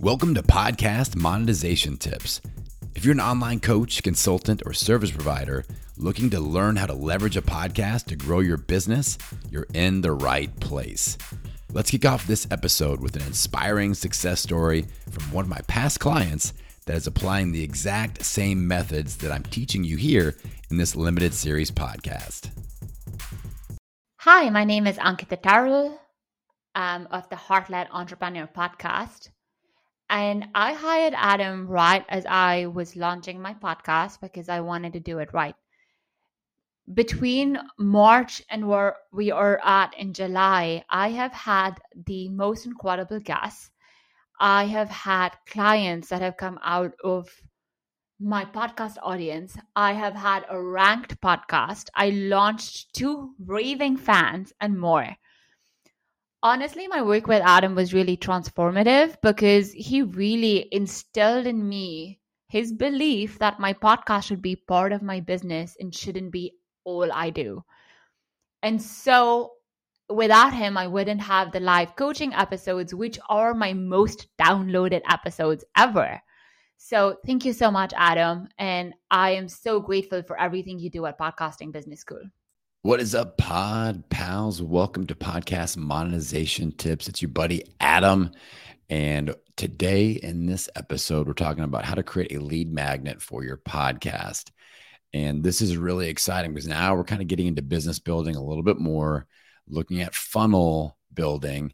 Welcome to Podcast Monetization Tips. If you're an online coach, consultant, or service provider looking to learn how to leverage a podcast to grow your business, you're in the right place. Let's kick off this episode with an inspiring success story from one of my past clients that is applying the exact same methods that I'm teaching you here in this limited series podcast. Hi, my name is Ankita Tarul um, of the Heart-Led Entrepreneur podcast. And I hired Adam right as I was launching my podcast because I wanted to do it right. Between March and where we are at in July, I have had the most incredible guests. I have had clients that have come out of my podcast audience. I have had a ranked podcast. I launched two raving fans and more honestly, my work with Adam was really transformative because he really instilled in me his belief that my podcast should be part of my business and shouldn't be all I do. And so without him, I wouldn't have the live coaching episodes, which are my most downloaded episodes ever. So thank you so much, Adam. And I am so grateful for everything you do at Podcasting Business School. What is up, pod pals? Welcome to Podcast Monetization Tips. It's your buddy Adam. And today in this episode, we're talking about how to create a lead magnet for your podcast. And this is really exciting because now we're kind of getting into business building a little bit more, looking at funnel building.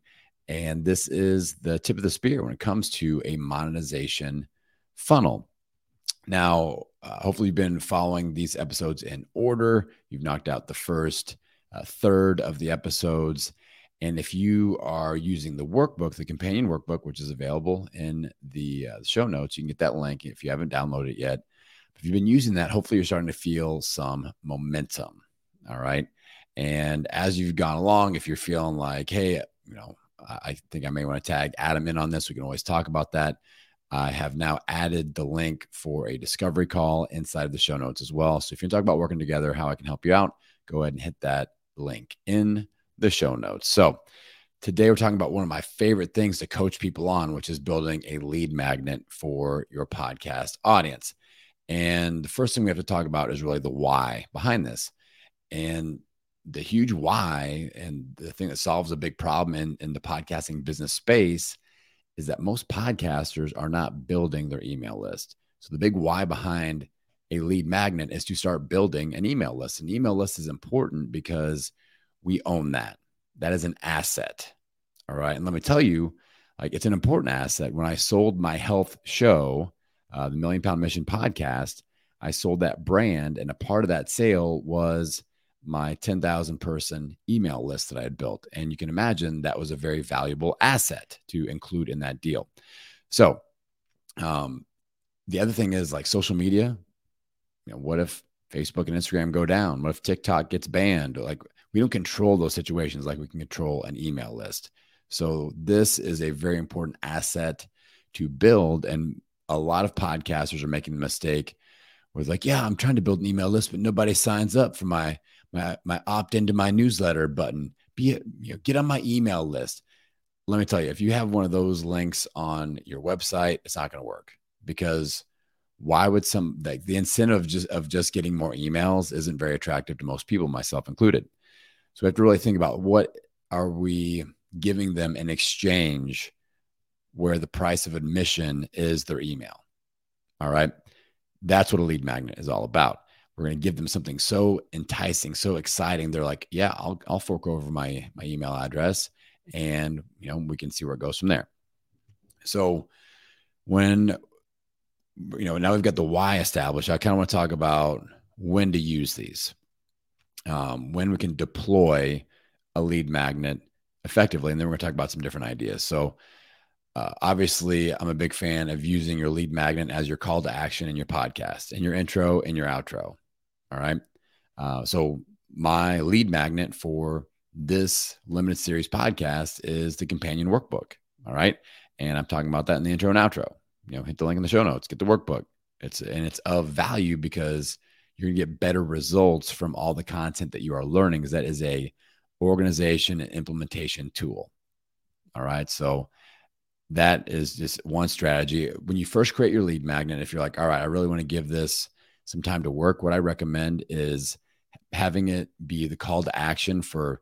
And this is the tip of the spear when it comes to a monetization funnel. Now, uh, hopefully, you've been following these episodes in order. You've knocked out the first uh, third of the episodes. And if you are using the workbook, the companion workbook, which is available in the, uh, show notes, you can get that link if you haven't downloaded it yet. If you've been using that, hopefully you're starting to feel some momentum. All right. And as you've gone along, if you're feeling like, hey, you know, I think I may want to tag Adam in on this, we can always talk about that. I have now added the link for a discovery call inside of the show notes as well. So if you're talking about working together, how I can help you out, go ahead and hit that link in the show notes. So today we're talking about one of my favorite things to coach people on, which is building a lead magnet for your podcast audience. And the first thing we have to talk about is really the why behind this. And the huge why and the thing that solves a big problem in, in the podcasting business space is that most podcasters are not building their email list. So the big why behind a lead magnet is to start building an email list. An email list is important because we own that. That is an asset. All right. And let me tell you, like it's an important asset. When I sold my health show, uh, the Million Pound Mission podcast, I sold that brand, and a part of that sale was my 10,000 person email list that I had built. And you can imagine that was a very valuable asset to include in that deal. So, um, the other thing is like social media. You know, what if Facebook and Instagram go down? What if TikTok gets banned? Like, we don't control those situations like we can control an email list. So, this is a very important asset to build. And a lot of podcasters are making the mistake where like, yeah, I'm trying to build an email list, but nobody signs up for my my, my opt into my newsletter button. Be you know, get on my email list. Let me tell you, if you have one of those links on your website, it's not going to work because why would some like the incentive just of just getting more emails isn't very attractive to most people, myself included. So we have to really think about what are we giving them in exchange where the price of admission is their email. All right. That's what a lead magnet is all about. We're going to give them something so enticing, so exciting. They're like, yeah, I'll, I'll fork over my, my email address and, you know, we can see where it goes from there. So when, you know, now we've got the why established, I kind of want to talk about when to use these, um, when we can deploy a lead magnet effectively. And then we're going to talk about some different ideas. So, uh, obviously, I'm a big fan of using your lead magnet as your call to action in your podcast, in your intro in your outro. All right. Uh, so my lead magnet for this limited series podcast is the companion workbook. All right. And I'm talking about that in the intro and outro. You know, hit the link in the show notes, get the workbook. It's and it's of value because you're gonna get better results from all the content that you are learning because that is a organization and implementation tool. All right. So that is just one strategy. When you first create your lead magnet, if you're like, all right, I really want to give this some time to work, what I recommend is having it be the call to action for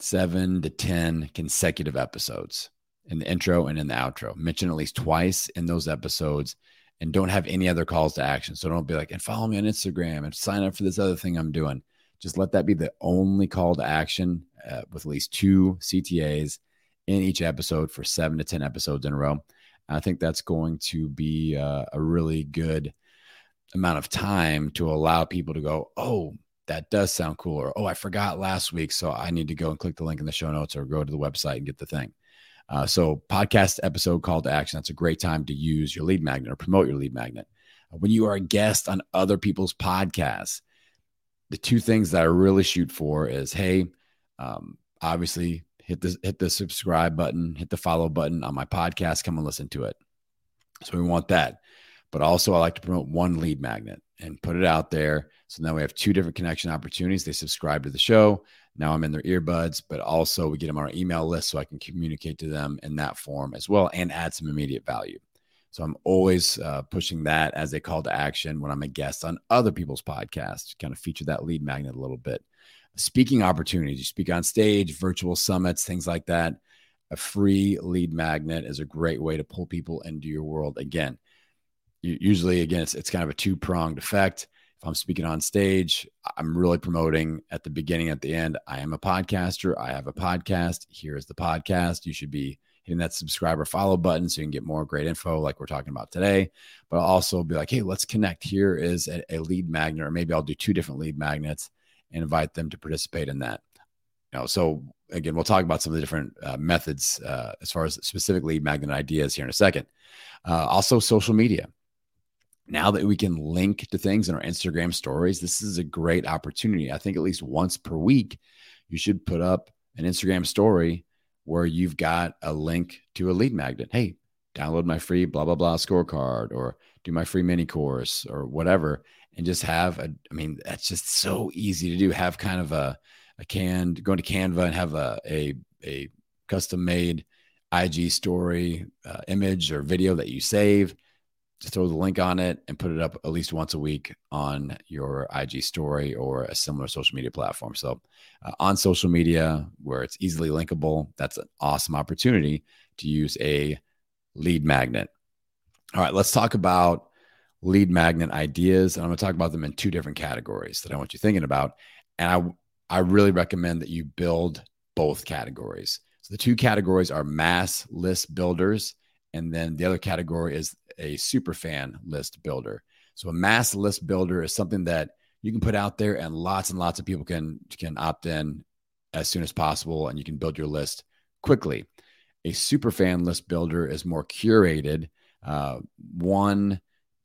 seven to 10 consecutive episodes in the intro and in the outro. Mention at least twice in those episodes and don't have any other calls to action. So don't be like, and follow me on Instagram and sign up for this other thing I'm doing. Just let that be the only call to action uh, with at least two CTAs in each episode for seven to 10 episodes in a row. I think that's going to be uh, a really good amount of time to allow people to go, oh, that does sound cool. Or, oh, I forgot last week. So I need to go and click the link in the show notes or go to the website and get the thing. Uh, so, podcast episode call to action. That's a great time to use your lead magnet or promote your lead magnet. When you are a guest on other people's podcasts, the two things that I really shoot for is hey, um, obviously hit the hit the subscribe button, hit the follow button on my podcast, come and listen to it. So we want that. But also I like to promote one lead magnet and put it out there. So now we have two different connection opportunities. They subscribe to the show. Now I'm in their earbuds, but also we get them on our email list so I can communicate to them in that form as well and add some immediate value. So I'm always uh, pushing that as a call to action when I'm a guest on other people's podcasts, kind of feature that lead magnet a little bit speaking opportunities. You speak on stage, virtual summits, things like that. A free lead magnet is a great way to pull people into your world. Again, usually, again, it's, it's kind of a two pronged effect. If I'm speaking on stage, I'm really promoting at the beginning, at the end. I am a podcaster. I have a podcast. Here is the podcast. You should be hitting that subscribe or follow button so you can get more great info like we're talking about today. But I'll also be like, hey, let's connect. Here is a, a lead magnet, or maybe I'll do two different lead magnets and invite them to participate in that. You know, so again, we'll talk about some of the different uh, methods uh, as far as specifically magnet ideas here in a second. Uh, also, social media. Now that we can link to things in our Instagram stories, this is a great opportunity. I think at least once per week, you should put up an Instagram story where you've got a link to a lead magnet. Hey, download my free blah, blah, blah scorecard or do my free mini course or whatever and just have a i mean that's just so easy to do have kind of a a canned go to canva and have a a, a custom made ig story uh, image or video that you save throw the link on it and put it up at least once a week on your ig story or a similar social media platform so uh, on social media where it's easily linkable that's an awesome opportunity to use a lead magnet all right let's talk about lead magnet ideas. And I'm going to talk about them in two different categories that I want you thinking about. And I, I really recommend that you build both categories. So the two categories are mass list builders. And then the other category is a super fan list builder. So a mass list builder is something that you can put out there and lots and lots of people can, can opt in as soon as possible and you can build your list quickly. A super fan list builder is more curated. Uh, one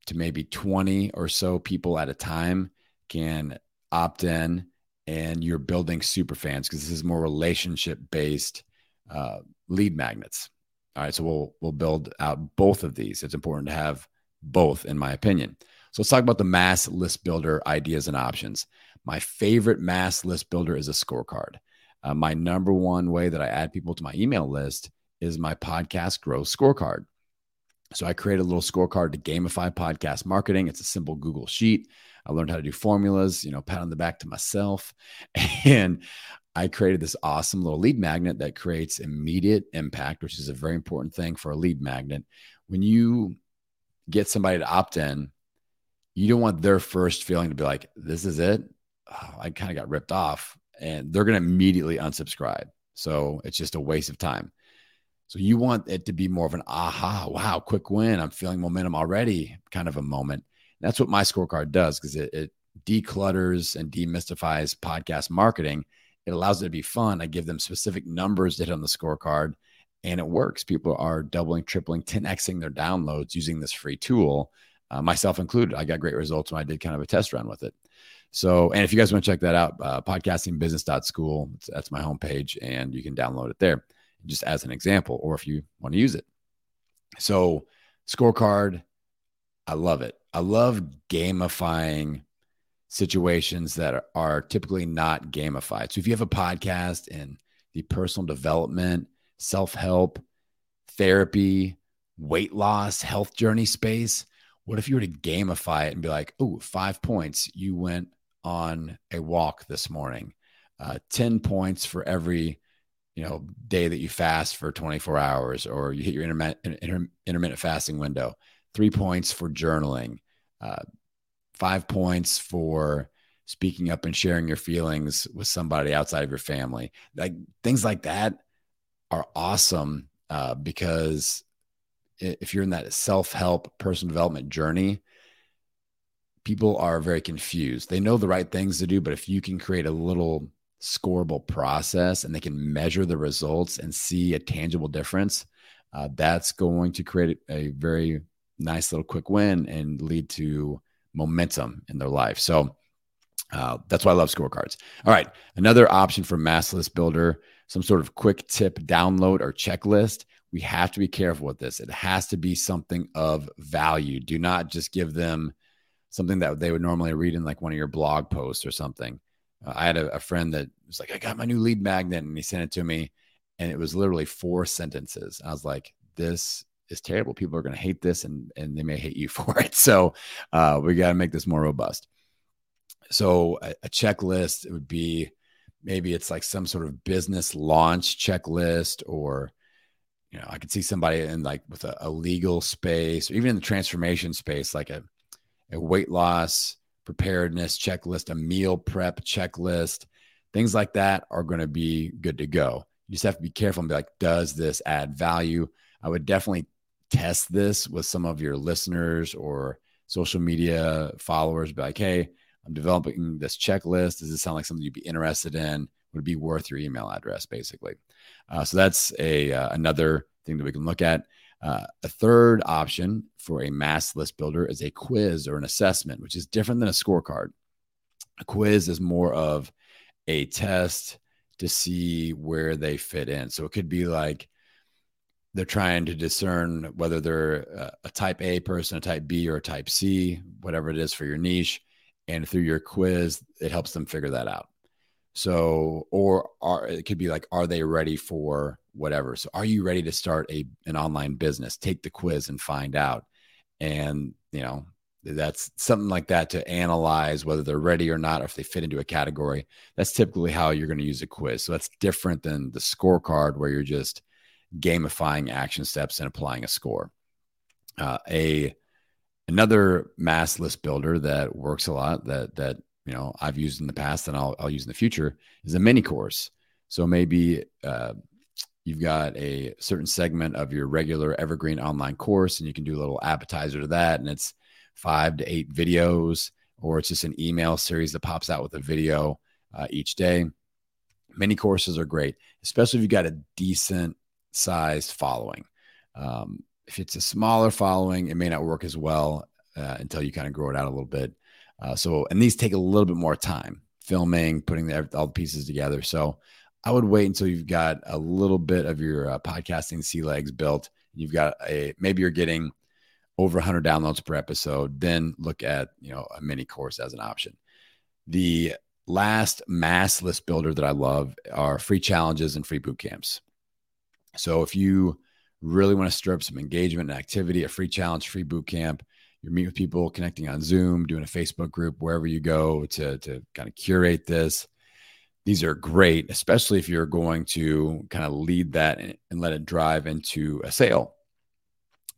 to maybe 20 or so people at a time can opt in and you're building super fans because this is more relationship based uh, lead magnets. All right, so we'll we'll build out both of these. It's important to have both, in my opinion. So let's talk about the mass list builder ideas and options. My favorite mass list builder is a scorecard. Uh, my number one way that I add people to my email list is my podcast growth scorecard. So I created a little scorecard to gamify podcast marketing. It's a simple Google sheet. I learned how to do formulas, you know, pat on the back to myself. And I created this awesome little lead magnet that creates immediate impact, which is a very important thing for a lead magnet. When you get somebody to opt in, you don't want their first feeling to be like, this is it. Oh, I kind of got ripped off. And they're going to immediately unsubscribe. So it's just a waste of time. So you want it to be more of an aha, wow, quick win. I'm feeling momentum already kind of a moment. And that's what my scorecard does because it, it declutters and demystifies podcast marketing. It allows it to be fun. I give them specific numbers to hit on the scorecard and it works. People are doubling, tripling, 10xing their downloads using this free tool, uh, myself included. I got great results when I did kind of a test run with it. So, and if you guys want to check that out, uh, podcastingbusiness.school, that's my homepage and you can download it there just as an example, or if you want to use it. So, scorecard, I love it. I love gamifying situations that are, are typically not gamified. So, if you have a podcast in the personal development, self help, therapy, weight loss, health journey space. What if you were to gamify it and be like, oh, five points, you went on a walk this morning, uh, 10 points for every you know day that you fast for 24 hours or you hit your intermittent, intermittent fasting window three points for journaling uh, five points for speaking up and sharing your feelings with somebody outside of your family. Like things like that are awesome uh, because if you're in that self-help personal development journey people are very confused. They know the right things to do but if you can create a little scoreable process and they can measure the results and see a tangible difference uh, that's going to create a very nice little quick win and lead to momentum in their life so uh, that's why I love scorecards. All right. Another option for mass list builder, some sort of quick tip download or checklist. We have to be careful with this. It has to be something of value. Do not just give them something that they would normally read in like one of your blog posts or something. Uh, I had a, a friend that was like, I got my new lead magnet, and he sent it to me, and it was literally four sentences. I was like, this is terrible. People are going to hate this, and and they may hate you for it. So uh, we got to make this more robust. So a, a checklist it would be maybe it's like some sort of business launch checklist or you know i could see somebody in like with a, a, legal space or even in the transformation space like a, a weight loss preparedness checklist a meal prep checklist things like that are going to be good to go you just have to be careful and be like does this add value i would definitely test this with some of your listeners or social media followers be like hey I'm developing this checklist. Does this sound like something you'd be interested in? Would it be worth your email address, basically? Uh, so that's a uh, another thing that we can look at. Uh, a third option for a mass list builder is a quiz or an assessment, which is different than a scorecard. A quiz is more of a test to see where they fit in. So it could be like they're trying to discern whether they're a type A person, a type B, or a type C, whatever it is for your niche. And through your quiz it helps them figure that out. So or are it could be like are they ready for whatever? So are you ready to start a an online business? Take the quiz and find out. And you know that's something like that to analyze whether they're ready or not or if they fit into a category. That's typically how you're going to use a quiz. So that's different than the scorecard where you're just gamifying action steps and applying a score uh, a Another mass list builder that works a lot that that you know I've used in the past and I'll I'll use in the future is a mini course. So maybe uh, you've got a certain segment of your regular evergreen online course, and you can do a little appetizer to that, and it's five to eight videos, or it's just an email series that pops out with a video uh, each day. Mini courses are great, especially if you've got a decent sized following. Um, if it's a smaller following, it may not work as well uh, until you kind of grow it out a little bit. Uh, so, and these take a little bit more time filming, putting the, all the pieces together. So, I would wait until you've got a little bit of your uh, podcasting sea legs built. You've got a maybe you're getting over 100 downloads per episode. Then look at you know a mini course as an option. The last mass list builder that I love are free challenges and free boot camps. So if you really want to stir up some engagement and activity, a free challenge, free boot camp. You're meeting with people, connecting on Zoom, doing a Facebook group, wherever you go to, to kind of curate this. These are great, especially if you're going to kind of lead that and, and let it drive into a sale,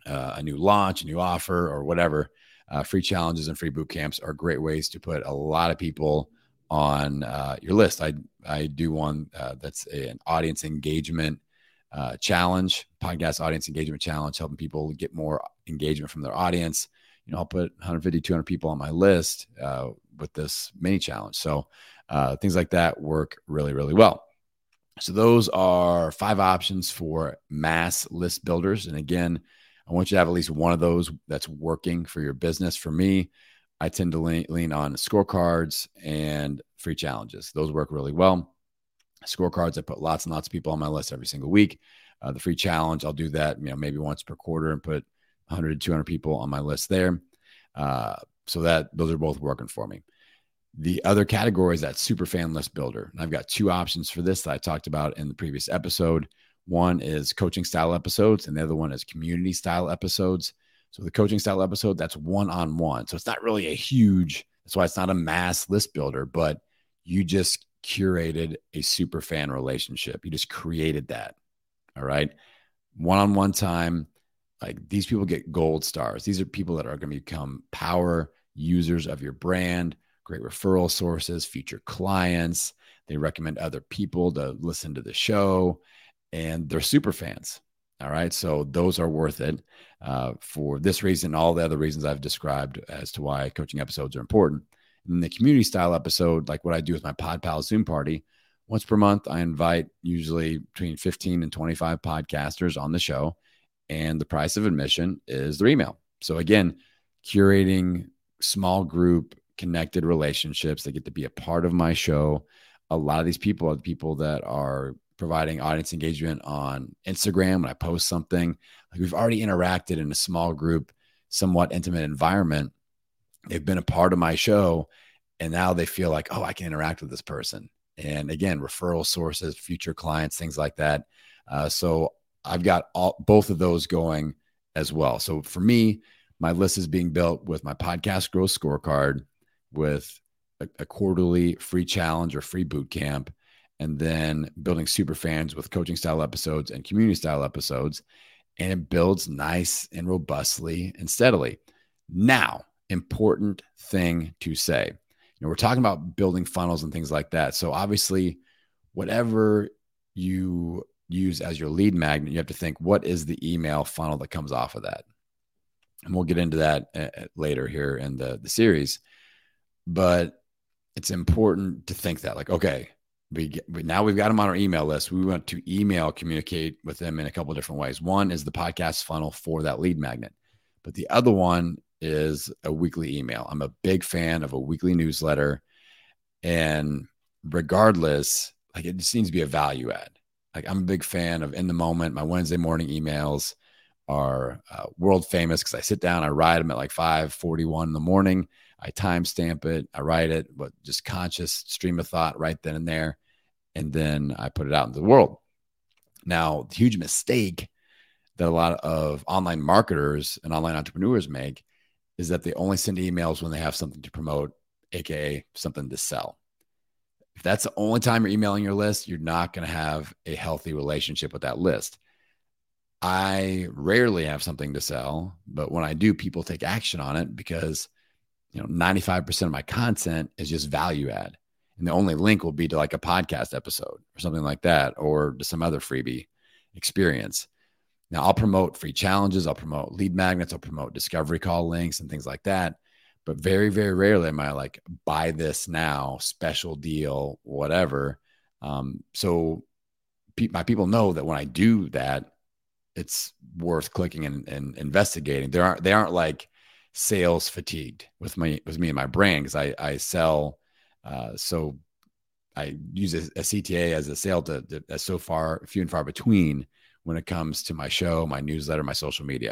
uh, a new launch, a new offer, or whatever. Uh, free challenges and free boot camps are great ways to put a lot of people on uh, your list. I I do one uh, that's a, an audience engagement uh, challenge, podcast audience engagement challenge, helping people get more engagement from their audience. You know, I'll put 150, 200 people on my list uh, with this mini challenge. So uh, things like that work really, really well. So those are five options for mass list builders. And again, I want you to have at least one of those that's working for your business. For me, I tend to lean, lean on scorecards and free challenges. Those work really well scorecards. I put lots and lots of people on my list every single week. Uh, the free challenge, I'll do that, you know, maybe once per quarter and put 100 to 200 people on my list there. Uh, so that those are both working for me. The other category is that super fan list builder. And I've got two options for this that I talked about in the previous episode. One is coaching style episodes, and the other one is community style episodes. So the coaching style episode, that's one on one. So it's not really a huge, that's why it's not a mass list builder, but you just curated a super fan relationship. You just created that. All right. One on one time, like these people get gold stars. These are people that are going to become power users of your brand, great referral sources, future clients. They recommend other people to listen to the show, and they're super fans. All right. So those are worth it uh, for this reason, all the other reasons I've described as to why coaching episodes are important. In the community style episode, like what I do with my Pod Pal Zoom party, once per month, I invite usually between 15 and 25 podcasters on the show. And the price of admission is their email. So, again, curating small group connected relationships that get to be a part of my show. A lot of these people are the people that are providing audience engagement on Instagram when I post something. Like we've already interacted in a small group, somewhat intimate environment. They've been a part of my show. And now they feel like, oh, I can interact with this person. And again, referral sources, future clients, things like that. Uh, so I've got all both of those going as well. So for me, my list is being built with my podcast growth scorecard, with a, a quarterly free challenge or free boot camp, and then building super fans with coaching style episodes and community style episodes. And it builds nice and robustly and steadily. Now, important thing to say. You know, we're talking about building funnels and things like that. So obviously, whatever you use as your lead magnet, you have to think what is the email funnel that comes off of that? And we'll get into that uh, later here in the, the series. But it's important to think that, like, okay, we get, now we've got them on our email list. We want to email communicate with them in a couple different ways. One is the podcast funnel for that lead magnet, but the other one is a weekly email. I'm a big fan of a weekly newsletter, and regardless, like it needs to be a value add. Like I'm a big fan of in the moment. My Wednesday morning emails are uh, world famous because I sit down, I write them at like 5:41 in the morning. I timestamp it, I write it, but just conscious stream of thought right then and there, and then I put it out into the world. Now, the huge mistake that a lot of online marketers and online entrepreneurs make is that they only send emails when they have something to promote, aka something to sell. If that's the only time you're emailing your list, you're not going to have a healthy relationship with that list. I rarely have something to sell, but when I do, people take action on it because you know 95% of my content is just value add. And the only link will be to like a podcast episode or something like that, or to some other freebie experience. Now, I'll promote free challenges, I'll promote lead magnets, I'll promote discovery call links and things like that. But very, very rarely am I like, buy this now, special deal, whatever. Um, so pe- my people know that when I do that, it's worth clicking and, and investigating. They aren't, they aren't like sales fatigued with me, with me and my brand because I, I sell. Uh, so I use a, a, CTA as a sale to, to as so far few and far between when it comes to my show, my newsletter, my social media.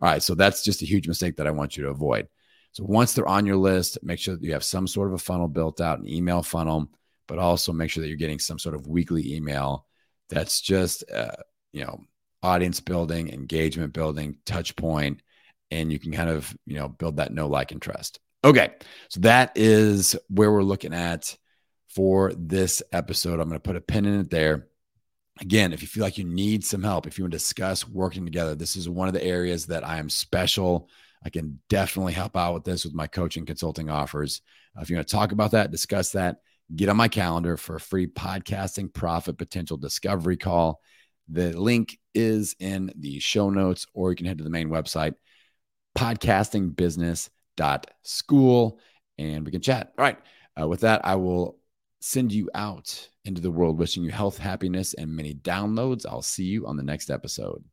All right. So that's just a huge mistake that I want you to avoid. So once they're on your list, make sure that you have some sort of a funnel built out, an email funnel, but also make sure that you're getting some sort of weekly email that's just, uh, you know, audience building, engagement building, touch point, and you can kind of, you know, build that know, like, and trust. Okay. So that is where we're looking at for this episode. I'm going to put a pin in it there again, if you feel like you need some help, if you want to discuss working together, this is one of the areas that I am special. I can definitely help out with this with my coaching consulting offers. Uh, if you want to talk about that, discuss that, get on my calendar for a free podcasting profit potential discovery call. The link is in the show notes, or you can head to the main website, podcastingbusiness.school, and we can chat. All right. Uh, with that, I will send you out into the world, wishing you health, happiness, and many downloads. I'll see you on the next episode.